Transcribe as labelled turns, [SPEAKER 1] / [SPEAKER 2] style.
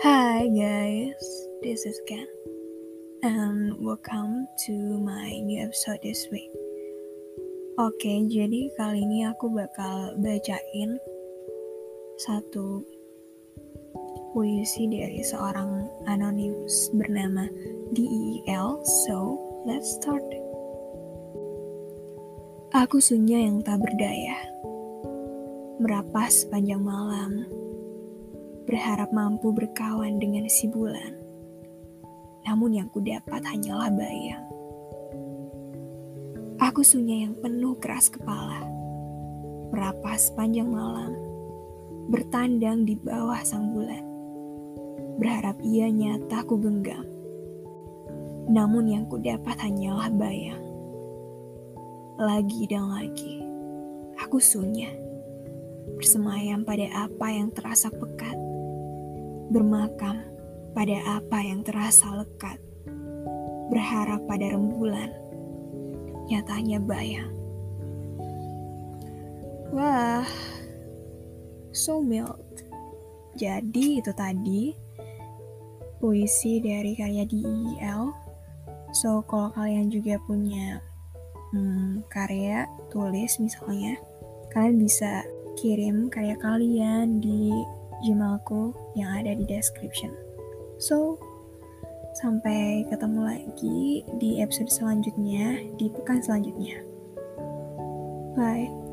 [SPEAKER 1] Hi guys, this is Ken and welcome to my new episode this week. Oke, jadi kali ini aku bakal bacain satu puisi dari seorang anonimus bernama DEL. So, let's start. Aku sunyi yang tak berdaya, merapas sepanjang malam, berharap mampu berkawan dengan si bulan namun yang kudapat hanyalah bayang. Aku sunyi yang penuh keras kepala, merapas panjang malam, bertandang di bawah sang bulan, berharap ia nyata ku genggam. Namun yang kudapat hanyalah bayang. Lagi dan lagi, aku sunyi, bersemayam pada apa yang terasa pekat, bermakam pada apa yang terasa lekat, berharap pada rembulan, nyatanya bayang. Wah, so mild. Jadi itu tadi puisi dari karya DEL. So kalau kalian juga punya hmm, karya tulis misalnya, kalian bisa kirim karya kalian di Gmailku yang ada di description. So, sampai ketemu lagi di episode selanjutnya, di pekan selanjutnya. Bye.